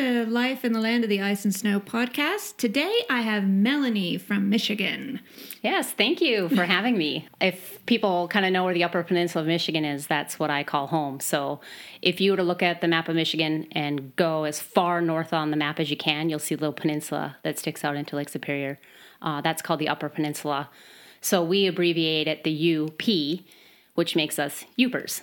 to Life in the Land of the Ice and Snow podcast. Today I have Melanie from Michigan. Yes, thank you for having me. If people kind of know where the Upper Peninsula of Michigan is, that's what I call home. So if you were to look at the map of Michigan and go as far north on the map as you can, you'll see a little peninsula that sticks out into Lake Superior. Uh, that's called the Upper Peninsula. So we abbreviate it the UP, which makes us Yoopers.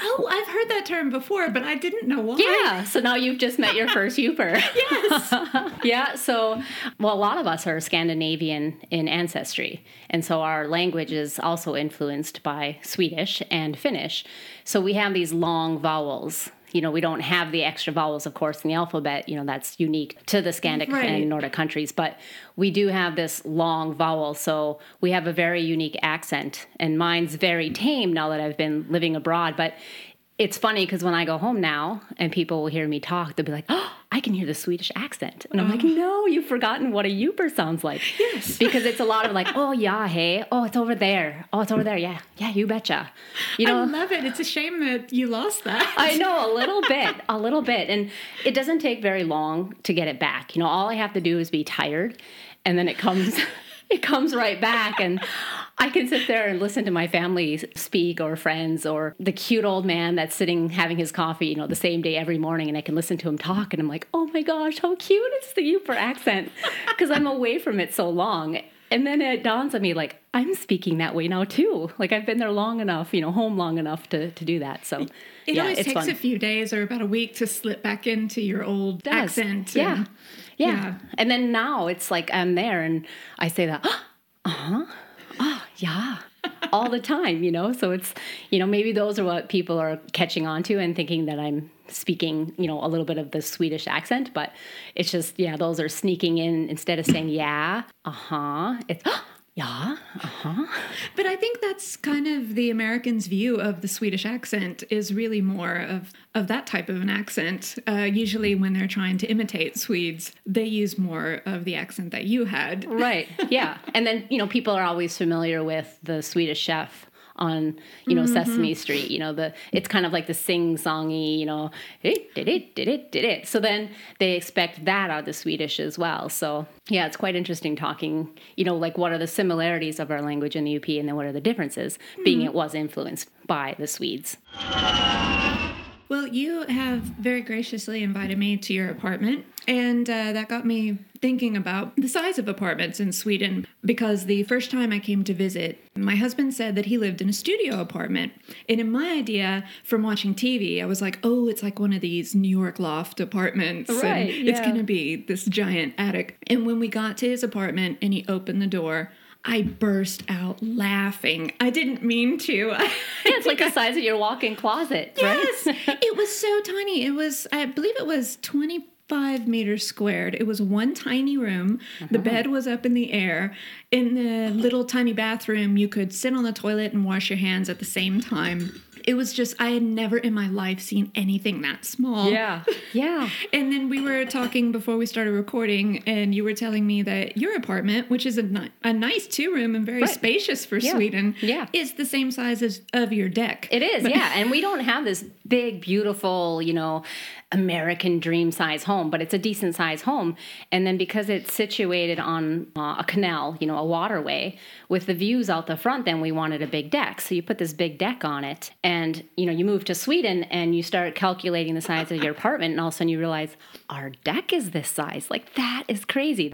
Oh, I've heard that term before, but I didn't know why. Yeah, so now you've just met your first Yooper. Yes. yeah, so, well, a lot of us are Scandinavian in ancestry. And so our language is also influenced by Swedish and Finnish. So we have these long vowels. You know, we don't have the extra vowels, of course, in the alphabet. You know, that's unique to the Scandic Right. and Nordic countries. But we do have this long vowel. So we have a very unique accent. And mine's very tame now that I've been living abroad. But it's funny because when I go home now and people will hear me talk, they'll be like, "Oh, I can hear the Swedish accent," and I'm like, oh. "No, you've forgotten what a Yooper sounds like." Yes. because it's a lot of like, "Oh yeah, hey, oh it's over there, oh it's over there, yeah, yeah, you betcha," you know. I love it. It's a shame that you lost that. I know a little bit, a little bit, and it doesn't take very long to get it back. You know, all I have to do is be tired, and then it comes, it comes right back, and I can sit there and listen to my family speak, or friends, or the cute old man that's sitting having his coffee, you know, the same day every morning, and I can listen to him talk, and I'm like, oh my gosh, how cute is the Yooper accent, because I'm away from it so long. And then it dawns on me like I'm speaking that way now too. Like I've been there long enough, you know, home long enough to to do that. So It yeah, always takes fun. a few days or about a week to slip back into your old accent. Yeah. and- yeah. yeah. And then now it's like I'm there and I say that, uh huh, oh, yeah, all the time, you know? So it's, you know, maybe those are what people are catching on to and thinking that I'm speaking, you know, a little bit of the Swedish accent, but it's just, yeah, those are sneaking in instead of saying, yeah, uh huh, it's, yeah, uh huh. But I think that's kind of the Americans' view of the Swedish accent is really more of of that type of an accent. Uh, usually, when they're trying to imitate Swedes, they use more of the accent that you had. Right. Yeah. And then, you know, people are always familiar with the Swedish chef on, you know, Sesame Street. You know, the it's kind of like the sing-songy, you know, "It, did it, did it, did it. So then they expect that out of the Swedish as well. So yeah, it's quite interesting talking, you know, like what are the similarities of our language in the UP and then what are the differences, being it was influenced by the Swedes. Well, you have very graciously invited me to your apartment, and uh, that got me thinking about the size of apartments in Sweden. Because the first time I came to visit, my husband said that he lived in a studio apartment. And in my idea from watching TV, I was like, oh, it's like one of these New York loft apartments. and Right, It's going to be this giant attic. And when we got to his apartment and he opened the door, I burst out laughing. I didn't mean to. Yeah, it's like the size of your walk-in closet, Yes, right? it was so tiny. It was, I believe it was 25 meters squared. It was one tiny room. The uh-huh. bed was up in the air. In the little tiny bathroom, you could sit on the toilet and wash your hands at the same time. It was just, I had never in my life seen anything that small. Yeah. Yeah. And then we were talking before we started recording, and you were telling me that your apartment, which is a, ni- a nice two room and very Right. spacious for Yeah. Sweden, Yeah. is the same size as of your deck. It is, yeah. And we don't have this big, beautiful, you know, American dream size home, but it's a decent size home. And then because it's situated on uh, a canal, you know, a waterway with the views out the front, then we wanted a big deck. So you put this big deck on it, and you know, you move to Sweden and you start calculating the size of your apartment, and all of a sudden you realize our deck is this size. Like that is crazy.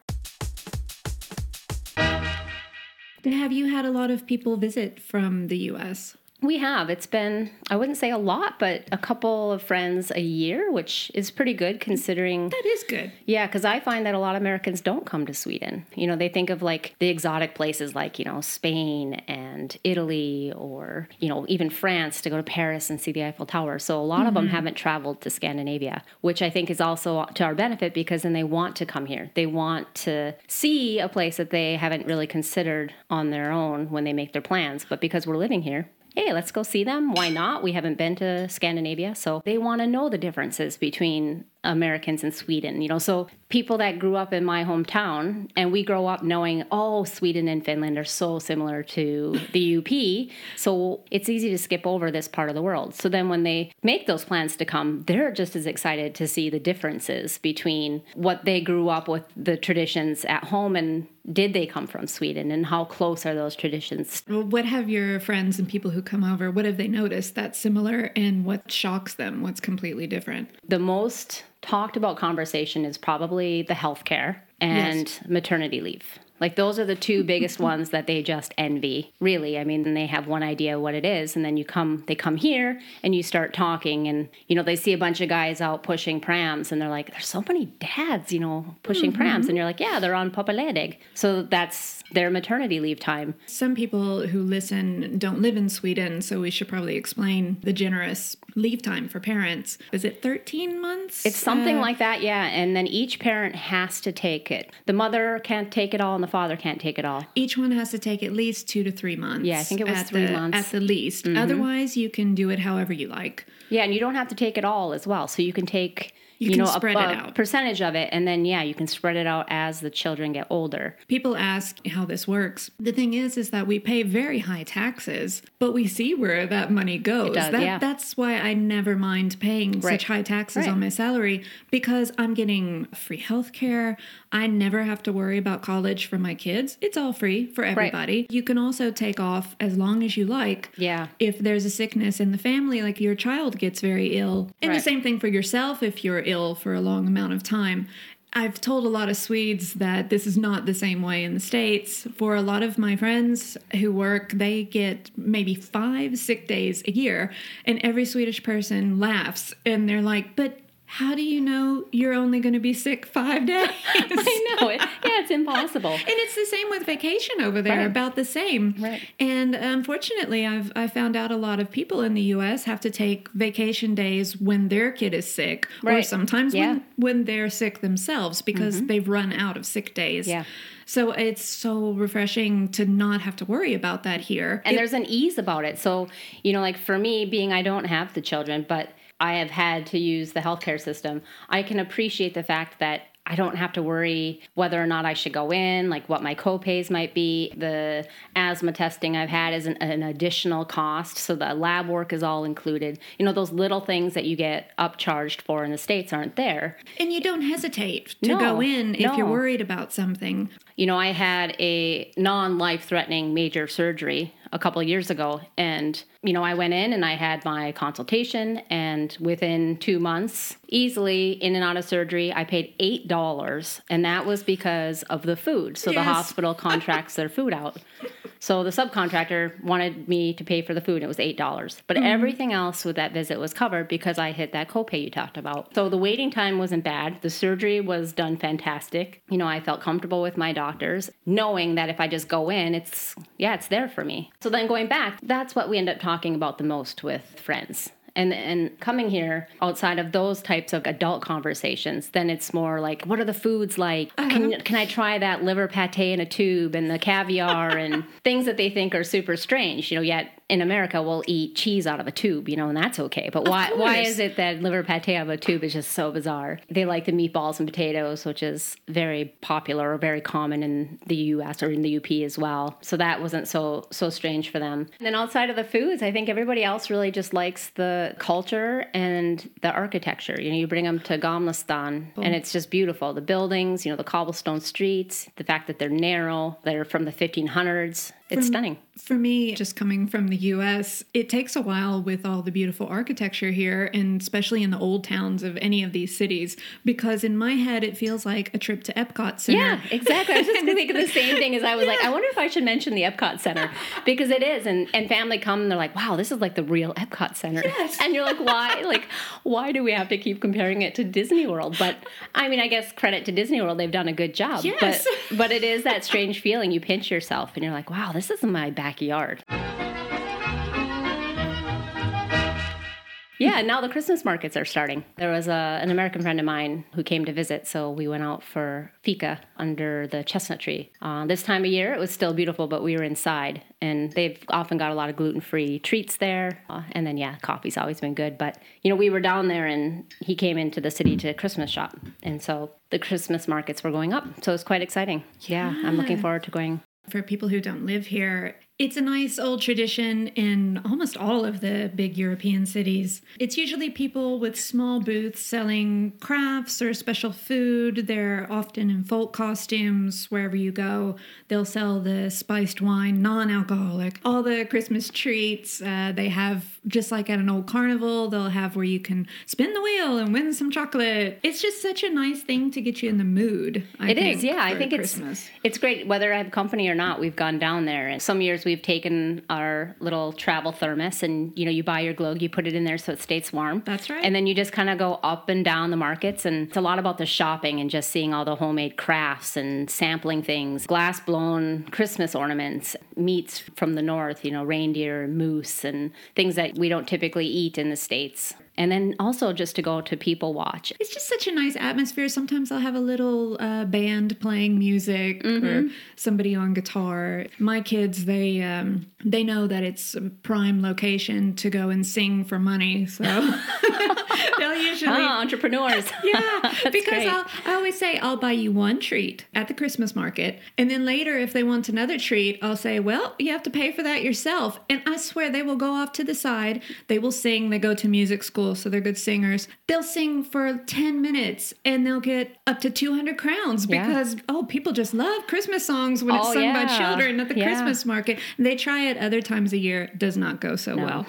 Have you had a lot of people visit from the US? We have. It's been, I wouldn't say a lot, but a couple of friends a year, which is pretty good considering. That is good. Yeah, because I find that a lot of Americans don't come to Sweden. You know, they think of like the exotic places like, you know, Spain and Italy or, you know, even France to go to Paris and see the Eiffel Tower. So a lot of them mm-hmm. haven't traveled to Scandinavia, which I think is also to our benefit because then they want to come here. They want to see a place that they haven't really considered on their own when they make their plans. But because we're living here, hey, let's go see them. Why not? We haven't been to Scandinavia. So they want to know the differences between Americans in Sweden. You know, so people that grew up in my hometown and we grow up knowing, oh, Sweden and Finland are so similar to the UP. So it's easy to skip over this part of the world. So then when they make those plans to come, they're just as excited to see the differences between what they grew up with the traditions at home and did they come from Sweden and how close are those traditions? What have your friends and people who come over, what have they noticed that's similar and what shocks them? What's completely different? The most talked about conversation is probably the healthcare and yes. maternity leave. Like those are the two biggest ones that they just envy. Really, I mean, they have one idea what it is, and then you come, they come here, and you start talking, and you know they see a bunch of guys out pushing prams, and they're like, "There's so many dads, you know, pushing mm-hmm. prams," and you're like, "Yeah, they're on pappaledig." So that's their maternity leave time. Some people who listen don't live in Sweden, so we should probably explain the generous leave time for parents. Is it 13 months? It's something uh, like that, yeah. And then each parent has to take it. The mother can't take it all, the father can't take it all. Each one has to take at least two to three months. Yeah, I think it was three the, months. At the least. Mm-hmm. Otherwise, you can do it however you like. Yeah, and you don't have to take it all as well. So you can take you, you know, spread a, it out. percentage of it, and then yeah, you can spread it out as the children get older. People ask how this works. The thing is, is that we pay very high taxes, but we see where that money goes. Does, that, yeah. That's why I never mind paying right. such high taxes right. on my salary because I'm getting free health care. I never have to worry about college for my kids. It's all free for everybody. Right. You can also take off as long as you like. Yeah. If there's a sickness in the family, like your child gets very ill. And the same thing for yourself if you're ill for a long amount of time. I've told a lot of Swedes that this is not the same way in the States. For a lot of my friends who work, they get maybe five sick days a year, and every Swedish person laughs and they're like, But how do you know you're only going to be sick five days? I know it. Yeah, it's impossible. and it's the same with vacation over there, right. about the same. Right. And unfortunately, I've I found out a lot of people in the U.S. have to take vacation days when their kid is sick, right. or sometimes yeah. when when they're sick themselves because mm-hmm. they've run out of sick days. Yeah. So it's so refreshing to not have to worry about that here. And it, there's an ease about it. So, you know, like for me, being I don't have the children, but I have had to use the healthcare system, I can appreciate the fact that I don't have to worry whether or not I should go in, like what my copays might be. The asthma testing I've had is an, an, additional cost, so the lab work is all included. You know, those little things that you get upcharged for in the States aren't there. And you don't hesitate to no, go in if no. you're worried about something. You know, I had a non life threatening major surgery a couple years ago. And, you know, I went in and I had my consultation, and within two months, easily in and out of surgery, I paid $8. And that was because of the food. So yes. the hospital contracts their food out. So the subcontractor wanted me to pay for the food. It was eight dollars, but mm-hmm. everything else with that visit was covered because I hit that copay you talked about. So the waiting time wasn't bad. The surgery was done fantastic. You know, I felt comfortable with my doctors, knowing that if I just go in, it's yeah, it's there for me. So then going back, that's what we end up talking about the most with friends and and coming here outside of those types of adult conversations then it's more like what are the foods like uh-huh. can, can i try that liver pate in a tube and the caviar and things that they think are super strange you know yet in America we'll eat cheese out of a tube, you know, and that's okay. But why why is it that liver pate out of a tube is just so bizarre? They like the meatballs and potatoes, which is very popular or very common in the US or in the UP as well. So that wasn't so so strange for them. And then outside of the foods, I think everybody else really just likes the culture and the architecture. You know, you bring them to Gamla stan oh. and it's just beautiful. The buildings, you know, the cobblestone streets, the fact that they're narrow, they're from the 1500s it's stunning. For me, just coming from the US, it takes a while with all the beautiful architecture here, and especially in the old towns of any of these cities, because in my head, it feels like a trip to Epcot Center. Yeah, exactly. I was just thinking the same thing as I was yeah. like, I wonder if I should mention the Epcot Center because it is. And, and family come and they're like, wow, this is like the real Epcot Center. Yes. And you're like, why? like, why do we have to keep comparing it to Disney World? But I mean, I guess credit to Disney World, they've done a good job. Yes. But, but it is that strange feeling. You pinch yourself and you're like, wow, this is my backyard. Yeah, now the Christmas markets are starting. There was a, an American friend of mine who came to visit, so we went out for fika under the chestnut tree. Uh, this time of year, it was still beautiful, but we were inside, and they've often got a lot of gluten free treats there. Uh, and then, yeah, coffee's always been good. But, you know, we were down there, and he came into the city to Christmas shop. And so the Christmas markets were going up. So it's quite exciting. Yeah, I'm looking forward to going For people who don't live here, it's a nice old tradition in almost all of the big European cities. It's usually people with small booths selling crafts or special food. They're often in folk costumes wherever you go. They'll sell the spiced wine, non alcoholic, all the Christmas treats. Uh, they have, just like at an old carnival, they'll have where you can spin the wheel and win some chocolate. It's just such a nice thing to get you in the mood. I It is, think, yeah. I think Christmas. it's it's great whether I have company or not. We've gone down there, and some years we've taken our little travel thermos, and you know, you buy your glögg, you put it in there so it stays warm. That's right. And then you just kind of go up and down the markets, and it's a lot about the shopping and just seeing all the homemade crafts and sampling things, glass blown Christmas ornaments, meats from the north, you know, reindeer, moose, and things that we don't typically eat in the states. And then also just to go to people watch. It's just such a nice atmosphere. Sometimes I'll have a little uh, band playing music or somebody on guitar. My kids, they um, they know that it's a prime location to go and sing for money, so they'll usually. Ah, entrepreneurs. Yeah, because. I'll, I always say I'll buy you one treat at the Christmas market, and then later, if they want another treat, I'll say, "Well, you have to pay for that yourself." And I swear they will go off to the side. They will sing. They go to music school, so they're good singers. They'll sing for ten minutes, and they'll get up to two hundred crowns Yeah. because oh, people just love Christmas songs when it's Oh, sung by children at the Yeah. Christmas market. They try it other times a year, does not go so well.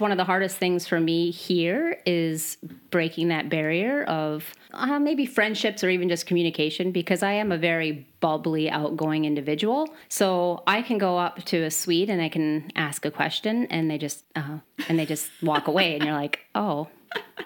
One of the hardest things for me here is breaking that barrier of uh, maybe friendships or even just communication because I am a very bubbly, outgoing individual. So I can go up to a suite and I can ask a question and they just uh, and they just walk away and you're like, oh,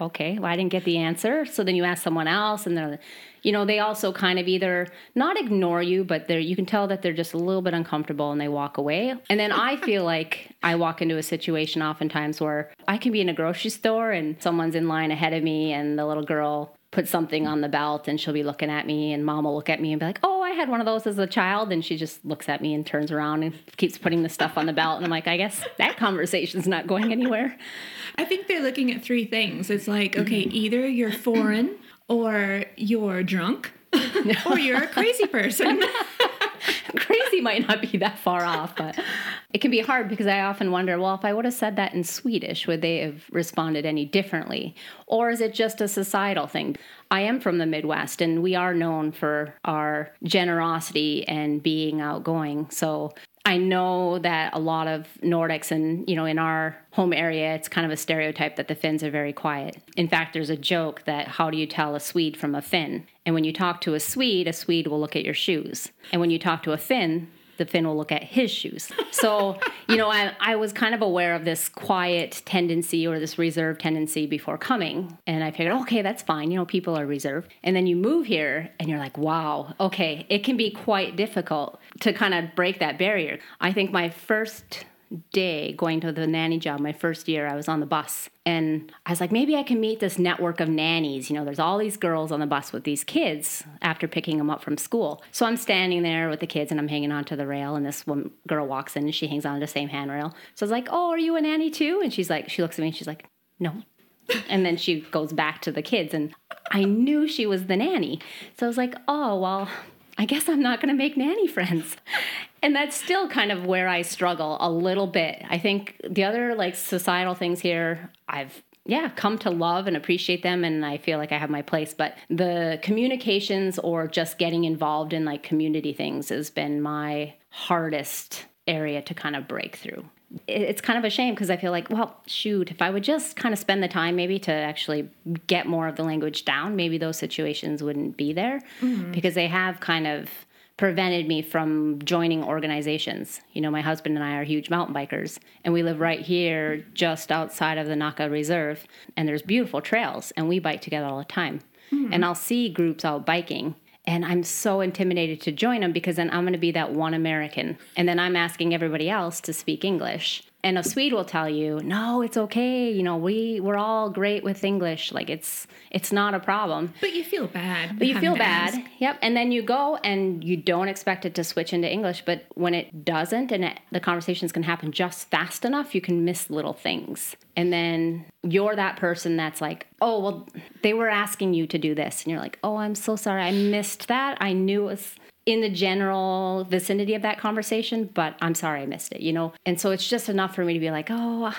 okay, well I didn't get the answer. So then you ask someone else and they're you know they also kind of either not ignore you but they're you can tell that they're just a little bit uncomfortable and they walk away and then i feel like i walk into a situation oftentimes where i can be in a grocery store and someone's in line ahead of me and the little girl puts something on the belt and she'll be looking at me and mom will look at me and be like oh i had one of those as a child and she just looks at me and turns around and keeps putting the stuff on the belt and i'm like i guess that conversation's not going anywhere I think they're looking at three things. It's like, okay, mm-hmm. either you're foreign or you're drunk or you're a crazy person. might not be that far off, but it can be hard because I often wonder, well, if I would have said that in Swedish, would they have responded any differently? Or is it just a societal thing? I am from the Midwest and we are known for our generosity and being outgoing. So I know that a lot of Nordics and, you know, in our home area, it's kind of a stereotype that the Finns are very quiet. In fact, there's a joke that how do you tell a Swede from a Finn? And when you talk to a Swede, a Swede will look at your shoes. And when you talk to a Finn, the Finn will look at his shoes. So, you know, I, I was kind of aware of this quiet tendency or this reserved tendency before coming. And I figured, okay, that's fine. You know, people are reserved. And then you move here and you're like, wow, okay, it can be quite difficult to kind of break that barrier. I think my first day going to the nanny job my first year i was on the bus. And i was like maybe i can meet this network of nannies. You know there's all these girls on the bus with these kids after picking them up from school. So i'm standing there with the kids and i'm hanging onto the rail and this one girl walks in and she hangs on to the same handrail. So i was like oh are you a nanny too? And she's like she looks at me and she's like no. And then she goes back to the kids and i knew she was the nanny. So i was like oh well I guess I'm not going to make nanny friends. And that's still kind of where I struggle a little bit. I think the other like societal things here, I've yeah, come to love and appreciate them and I feel like I have my place, but the communications or just getting involved in like community things has been my hardest area to kind of break through. It's kind of a shame because I feel like, well, shoot, if I would just kind of spend the time maybe to actually get more of the language down, maybe those situations wouldn't be there mm-hmm. because they have kind of prevented me from joining organizations. You know, my husband and I are huge mountain bikers, and we live right here just outside of the Nacka Reserve, and there's beautiful trails, and we bike together all the time. Hmm. And I'll see groups out biking, and I'm so intimidated to join them because then I'm going to be that one American, and then I'm asking everybody else to speak English. And a Swede will tell you, no, it's okay. You know, we we're all great with English. Like it's it's not a problem. But you feel bad. But you feel bad. ask. Yep. And then you go and you don't expect it to switch into English. But when it doesn't and it, the conversations can happen just fast enough, you can miss little things. And then you're that person that's like, oh, well, they were asking you to do this. And you're like, oh, I'm so sorry. I missed that. I knew it was in the general vicinity of that conversation, but I'm sorry I missed it, you know? And so it's just enough for me to be like, oh,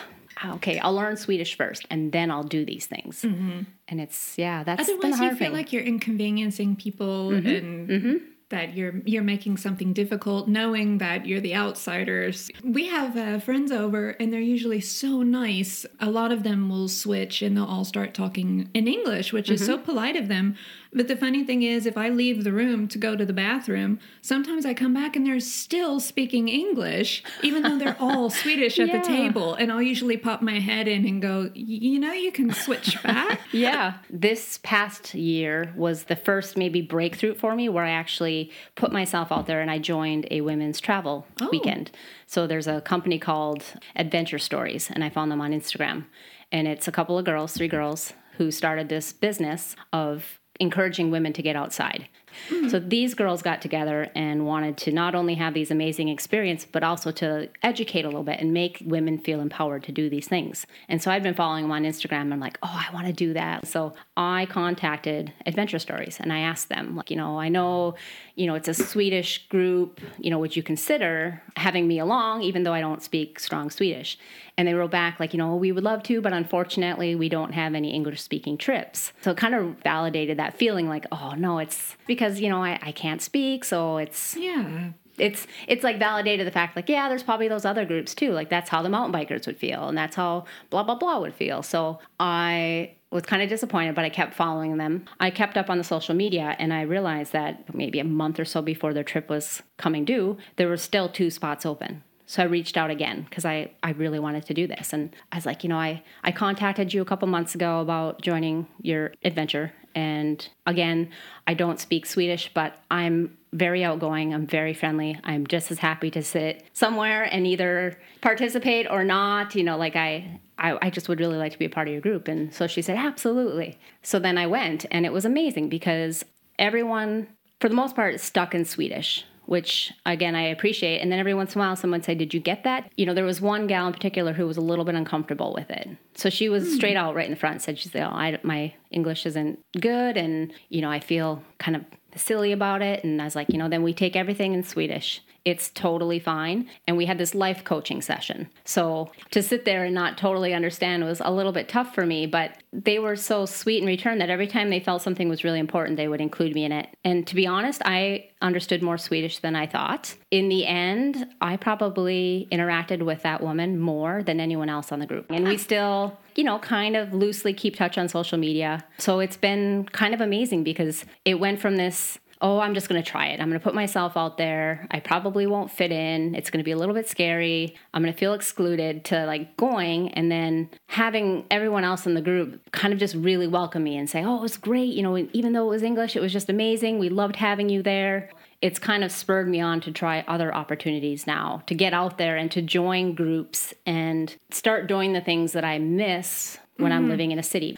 ah, okay, I'll learn Swedish first and then I'll do these things. Mm-hmm. And it's, yeah, that's been a Otherwise, hard you feel thing. like you're inconveniencing people mm-hmm. and mm-hmm. that you're you're making something difficult, knowing that you're the outsiders. We have uh, friends over, and they're usually so nice. A lot of them will switch, and they'll all start talking in English, which is so polite of them. But the funny thing is, if I leave the room to go to the bathroom, sometimes I come back and they're still speaking English, even though they're all Swedish at Yeah. the table. And I'll usually pop my head in and go, "You know, you can switch back." yeah. This past year was the first maybe breakthrough for me where I actually put myself out there and I joined a women's travel Oh. weekend. So there's a company called Adventure Stories and I found them on Instagram. And it's a couple of girls, three girls, who started this business of encouraging women to get outside. Hmm. So these girls got together and wanted to not only have these amazing experiences, but also to educate a little bit and make women feel empowered to do these things. And so I've been following them on Instagram. And I'm like, oh, I want to do that. So I contacted Adventure Stories and I asked them, like, you know, I know, you know, it's a Swedish group. You know, would you consider having me along, even though I don't speak strong Swedish? And they wrote back, like, you know, we would love to, but unfortunately, we don't have any English speaking trips. So it kind of validated that feeling like, oh, no, it's because, you know, I, I can't speak. So it's, yeah. it's, it's like validated the fact, like, yeah, there's probably those other groups too. Like, that's how the mountain bikers would feel. And that's how blah, blah, blah would feel. So I was kind of disappointed, but I kept following them. I kept up on the social media and I realized that maybe a month or so before their trip was coming due, there were still two spots open. So I reached out again because I, I really wanted to do this. And I was like, you know, I, I contacted you a couple months ago about joining your adventure. And again, I don't speak Swedish, but I'm very outgoing. I'm very friendly. I'm just as happy to sit somewhere and either participate or not. You know, like I, I, I just would really like to be a part of your group. And so she said, absolutely. So then I went, and it was amazing because everyone, for the most part, is stuck in Swedish. Which again I appreciate, and then every once in a while someone would say, "Did you get that?" You know, there was one gal in particular who was a little bit uncomfortable with it, so she was hmm. straight out right in the front. Said, "She said, oh, I, my English isn't good, and you know, I feel kind of silly about it." And I was like, "You know, then we take everything in Swedish. It's totally fine." And we had this life coaching session, so to sit there and not totally understand was a little bit tough for me. But they were so sweet in return that every time they felt something was really important, they would include me in it. And to be honest, I understood more Swedish than I thought. In the end, I probably interacted with that woman more than anyone else on the group. And we still, you know, kind of loosely keep touch on social media. So it's been kind of amazing because it went from this oh, I'm just going to try it. I'm going to put myself out there. I probably won't fit in. It's going to be a little bit scary. I'm going to feel excluded to like going and then having everyone else in the group kind of just really welcome me and say, oh, it was great. You know, even though it was English, it was just amazing. We loved having you there. It's kind of spurred me on to try other opportunities now, to get out there and to join groups and start doing the things that I miss when I'm mm-hmm. living in a city.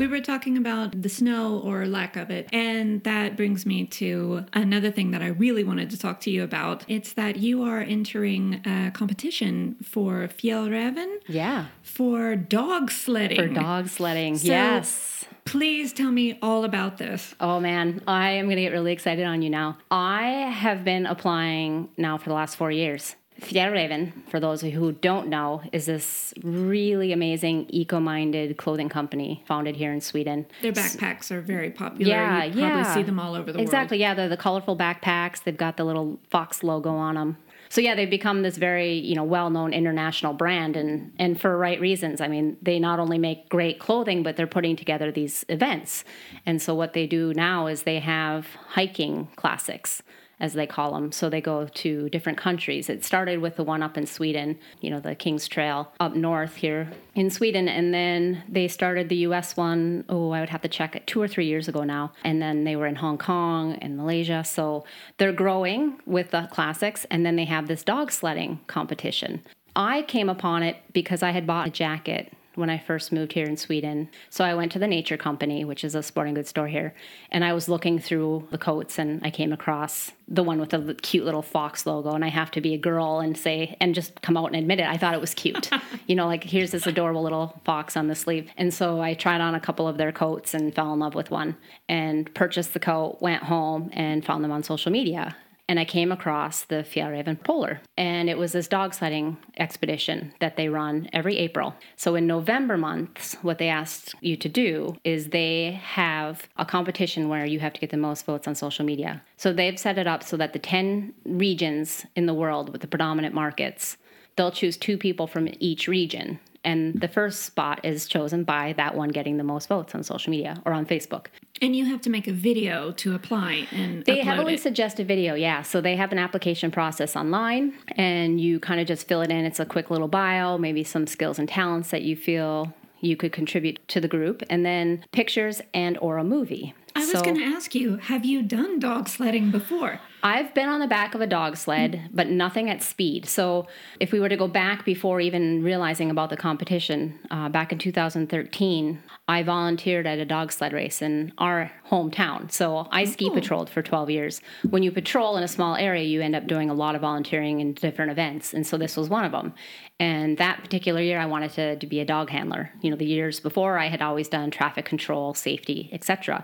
We were talking about the snow or lack of it, and that brings me to another thing that I really wanted to talk to you about. It's that you are entering a competition for Fjällräven Yeah. for dog sledding. For dog sledding. So- yes. Please tell me all about this. Oh man, I am going to get really excited on you now. I have been applying now for the last four years. Fjällräven, for those who don't know, is this really amazing eco-minded clothing company founded here in Sweden. Their backpacks are very popular. Yeah, you probably yeah. see them all over the Exactly. world. Exactly. Yeah, they're the colorful backpacks. They've got the little fox logo on them. So yeah, they've become this very you know well-known international brand, and and for right reasons. I mean, they not only make great clothing, but they're putting together these events. And so what they do now is they have hiking classics. As they call them. So they go to different countries. It started with the one up in Sweden, you know, the King's Trail up north here in Sweden. And then they started the US one, oh, I would have to check it, two or three years ago now. And then they were in Hong Kong and Malaysia. So they're growing with the classics. And then they have this dog sledding competition. I came upon it because I had bought a jacket when I first moved here in Sweden. So I went to the Nature Company, which is a sporting goods store here, and I was looking through the coats and I came across the one with the cute little fox logo. And I have to be a girl and say, and just come out and admit it. I thought it was cute. you know, like here's this adorable little fox on the sleeve. And so I tried on a couple of their coats and fell in love with one and purchased the coat, went home and found them on social media and I came across the Fjällräven Polar. And it was this dog sledding expedition that they run every April. So in November months, what they asked you to do is they have a competition where you have to get the most votes on social media. So they've set it up so that the 10 regions in the world with the predominant markets, they'll choose two people from each region and the first spot is chosen by that one getting the most votes on social media or on Facebook. And you have to make a video to apply and they heavily it. suggest a video, yeah. So they have an application process online and you kind of just fill it in. It's a quick little bio, maybe some skills and talents that you feel you could contribute to the group and then pictures and or a movie. I was So- going to ask you, have you done dog sledding before? I've been on the back of a dog sled, but nothing at speed. So, if we were to go back before even realizing about the competition, uh, back in 2013, I volunteered at a dog sled race in our hometown. So, I ski Oh. patrolled for 12 years. When you patrol in a small area, you end up doing a lot of volunteering in different events. And so, this was one of them. And that particular year, I wanted to, to be a dog handler. You know, the years before, I had always done traffic control, safety, etc.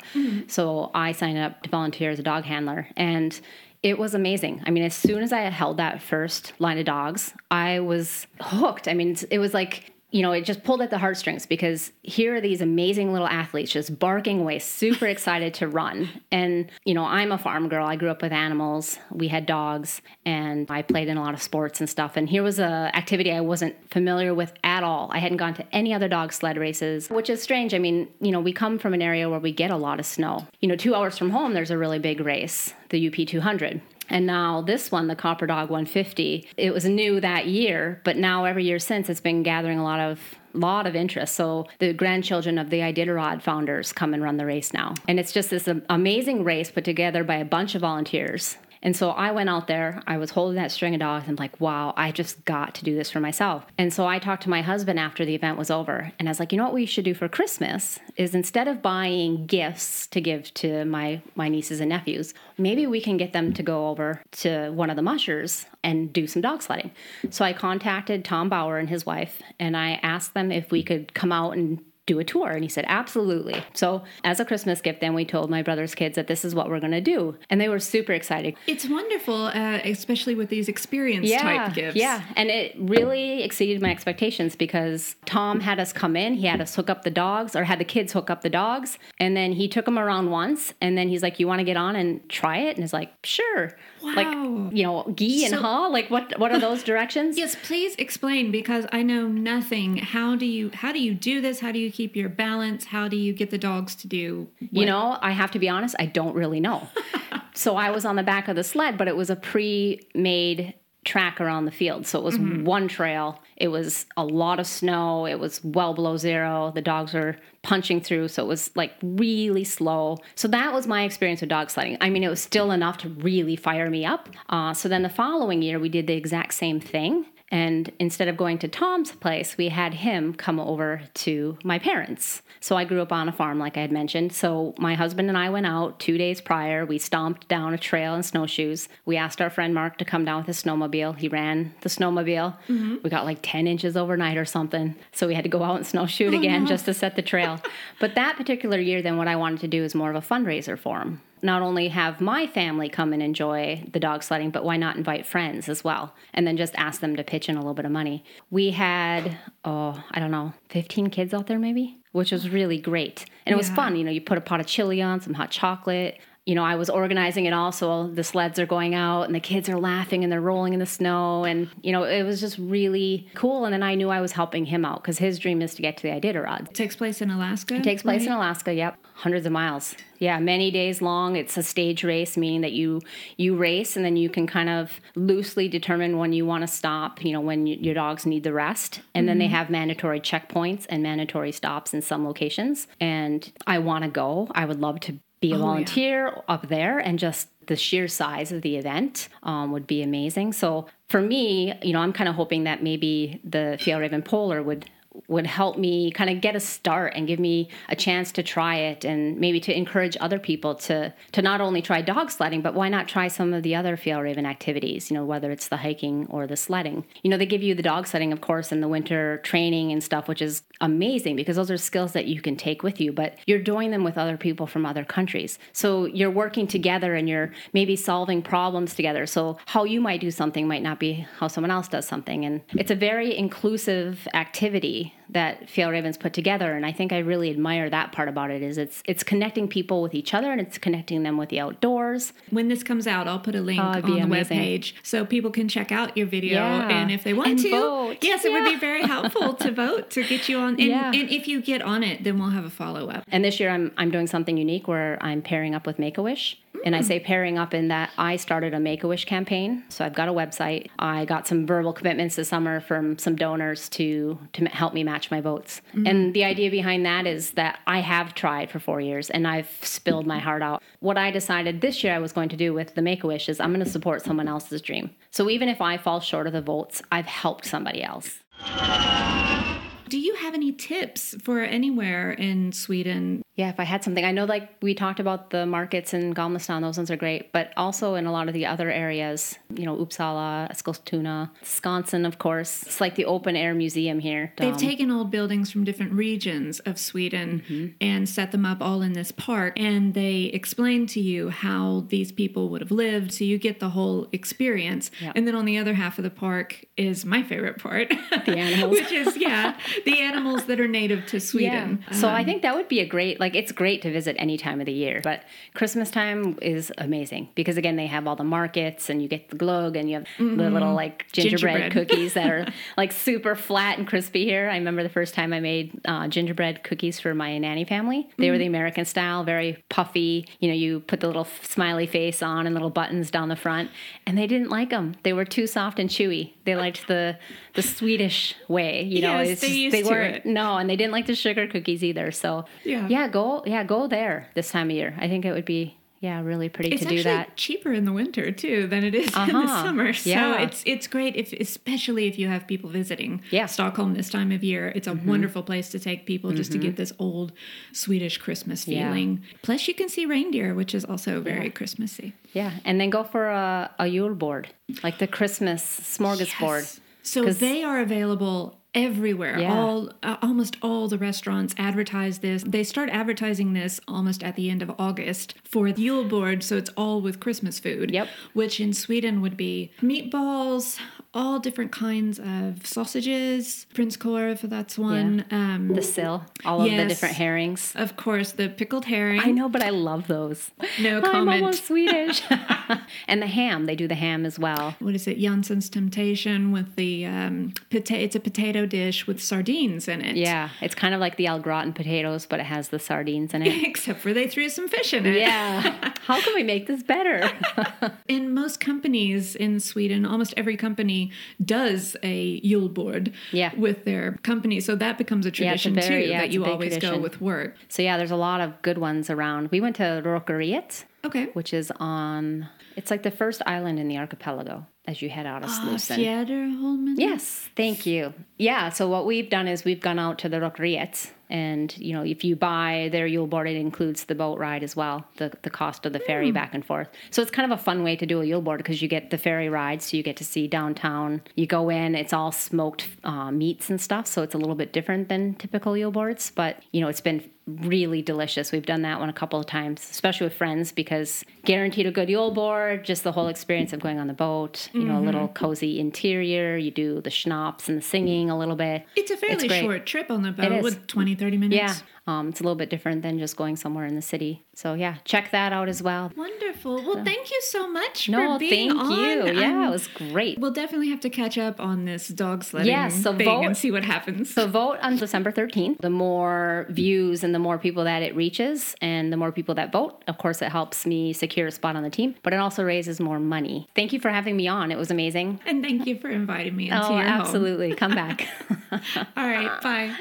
So I signed up to volunteer as a dog handler, and it was amazing. I mean, as soon as I held that first line of dogs, I was hooked. I mean, it was like you know, it just pulled at the heartstrings because here are these amazing little athletes just barking away, super excited to run. And, you know, I'm a farm girl. I grew up with animals. We had dogs and I played in a lot of sports and stuff. And here was a activity I wasn't familiar with at all. I hadn't gone to any other dog sled races, which is strange. I mean, you know, we come from an area where we get a lot of snow. You know, two hours from home, there's a really big race, the UP 200. And now this one, the Copper Dog 150, it was new that year, but now every year since it's been gathering a lot of lot of interest. So the grandchildren of the Iditarod founders come and run the race now. And it's just this amazing race put together by a bunch of volunteers. And so I went out there, I was holding that string of dogs and like, wow, I just got to do this for myself. And so I talked to my husband after the event was over and I was like, you know what we should do for Christmas is instead of buying gifts to give to my my nieces and nephews, maybe we can get them to go over to one of the mushers and do some dog sledding. So I contacted Tom Bauer and his wife and I asked them if we could come out and do a tour? And he said absolutely. So as a christmas gift then we told my brother's kids that this is what we're going to do. And they were super excited. It's wonderful, uh, especially with these experience type gifts. yeah, and it really exceeded my expectations because Tom had us come in, he had us hook up the dogs, or had the kids hook up the dogs, and then he took them around once, and then he's like, "You want to get on and try it?" And it's like, "Sure." Like you know, gee and So- haw, like what? What are those directions? Yes, please explain because I know nothing. How do you how do you do this? How do you keep your balance? How do you get the dogs to do You know, I have to be honest, I don't really know. so I was on the back of the sled, but it was a pre made track around the field. So it was mm-hmm. one trail. It was a lot of snow. It was well below zero. The dogs were punching through. So it was like really slow. So that was my experience with dog sledding. I mean, it was still enough to really fire me up. Uh, so then the following year, we did the exact same thing. And instead of going to Tom's place, we had him come over to my parents. So I grew up on a farm, like I had mentioned. So my husband and I went out two days prior. We stomped down a trail in snowshoes. We asked our friend Mark to come down with his snowmobile. He ran the snowmobile. Mm-hmm. We got like 10 inches overnight or something. So we had to go out and snowshoe oh, again just to set the trail. but that particular year, then what I wanted to do is more of a fundraiser for him not only have my family come and enjoy the dog sledding, but why not invite friends as well? And then just ask them to pitch in a little bit of money. We had, oh, I don't know, 15 kids out there maybe, which was really great. And it was fun. You know, you put a pot of chili on, some hot chocolate. You know, I was organizing it all. So the sleds are going out and the kids are laughing and they're rolling in the snow. And, you know, it was just really cool. And then I knew I was helping him out because his dream is to get to the Iditarod. It takes place in Alaska. It takes place right? in Alaska, yep. Hundreds of miles. Yeah, many days long. It's a stage race, meaning that you you race and then you can kind of loosely determine when you want to stop, you know, when you, your dogs need the rest. And then they mm-hmm. have mandatory checkpoints and mandatory stops in some locations. And I want to go. I would love to be a Oh, yeah. volunteer up there and just the sheer size of the event um, would be amazing. So for me, you know, I'm kind of hoping that maybe the Fjällräven Polar would would help me kind of get a start and give me a chance to try it and maybe to encourage other people to to not only try dog sledding but why not try some of the other Fjällräven activities you know whether it's the hiking or the sledding. You know they give you the dog sledding of course in the winter training and stuff which is amazing because those are skills that you can take with you but you're doing them with other people from other countries. So you're working together and you're maybe solving problems together. So how you might do something might not be how someone else does something. And it's a very inclusive activity be that Fjällräven's put together and I think I really admire that part about it is it's it's connecting people with each other and it's connecting them with the outdoors When this comes out, I'll put a link Oh, on the amazing. webpage so people can check out your video. Yeah. And if they want And to, vote. yes, it would be very helpful to vote to get you on. And, Yeah. and if you get on it, then we'll have a follow up. And this year I'm I'm doing something unique where I'm pairing up with Make a Wish. And I mm. say pairing up in that I started a Make a Wish campaign. So I've got a website. I got some verbal commitments this summer from some donors to to help me match my votes. Mm-hmm. And the idea behind that is that I have tried for 4 years and I've spilled my heart out. What I decided this year I was going to do with the Make a Wish is I'm going to support someone else's dream. So even if I fall short of the votes, I've helped somebody else. Do you have any tips for anywhere in Sweden? Yeah, if I had something, I know like we talked about the markets in Gamla stan, those ones are great, but also in a lot of the other areas, you know, Uppsala, Eskilstuna, Skansen, of course. It's like the open air museum here. They've Um, taken old buildings from different regions of Sweden Mm-hmm. and set them up all in this park. And they explain to you how these people would have lived. So you get the whole experience. Yeah. And then on the other half of the park is my favorite part The animals. which is, yeah, the animals that are native to Sweden. Yeah. So I Um, think that would be a great like it's great to visit any time of the year, but Christmas time is amazing because again they have all the markets and you get the glögg and you have the little like gingerbread, Gingerbread. cookies that are like super flat and crispy here. I remember the first time I made uh, gingerbread cookies for my nanny family. They were the American style, very puffy. You know, you put the little f- smiley face on and little buttons down the front, and they didn't like them. They were too soft and chewy. They liked the the Swedish way. You know, Yes, it's just- used they to weren't it. no, and they didn't like the sugar cookies either. So Yeah. yeah, go yeah go there this time of year. I think it would be yeah really pretty it's to do that. cheaper in the winter too than it is in the Uh-huh. summer. So Yeah. it's it's great if especially if you have people visiting Yeah. Mm-hmm. Stockholm this time of year. It's a wonderful place to take people just to get this old Swedish Christmas Yeah. feeling. Plus you can see reindeer, which is also very Christmassy. Yeah, and then go for a a Yule board like the Christmas smorgasbord. Yes. So they are available everywhere. Yeah. All uh, almost all the restaurants advertise this. They start advertising this almost at the end of August for the Yule board, so it's all with Christmas food. Yep. Which in Sweden would be meatballs, all different kinds of sausages, prinskorv, that's one. Um, The sill, all of the different herrings. of course, the pickled herring. I know, but I love those. No comment. I'm almost Swedish. and the ham, they do the ham as well. What is it? Jansson's Temptation with the um, pota- It's a potato dish with sardines in it. Yeah, it's kind of like the au gratin potatoes, but it has the sardines in it. Except for they threw some fish in it. yeah. How can we make this better? In most companies in Sweden, almost every company does a Yule board Yeah. with their company. So that becomes a Yeah, a tradition very- too yeah, that you always go with work. so yeah, there's a lot of good ones around. We went to Rokeriet, Okay. which is on it's like the first island in the archipelago as you head out of Slussen. Fjäderholmen? Yes, thank you. Yeah, so what we've done is we've gone out to the Rokeriet and you know, if you buy their Yule board it includes the boat ride as well, the the cost of the ferry back and forth. So it's kind of a fun way to do a Yule board because you get the ferry ride so you get to see downtown. You go in, it's all smoked uh, meats and stuff, so it's a little bit different than typical Yule boards, but you know, it's been really delicious. We've done that one a couple of times, especially with friends because guaranteed a good Yule board, just the whole experience of going on the boat, you know, a little mm-hmm. cozy interior, you do the schnapps and the singing a little bit. It's a fairly great. short trip on the boat with 20, 30 minutes. Yeah. Um, it's a little bit different than just going somewhere in the city. So yeah, check that out as well. Wonderful. Well, thank you so much No, for being thank on. you. Yeah, Um, it was great. We'll definitely have to catch up on this dog sledding Yes, so thing vote- and see what happens. So vote on December 13th. The more views and the more people that it reaches and the more people that vote, of course, it helps me secure a spot on the team, but it also raises more money. Thank you for having me on. It was amazing. and thank you for inviting me into Oh, your home. absolutely. Come back. All right, bye.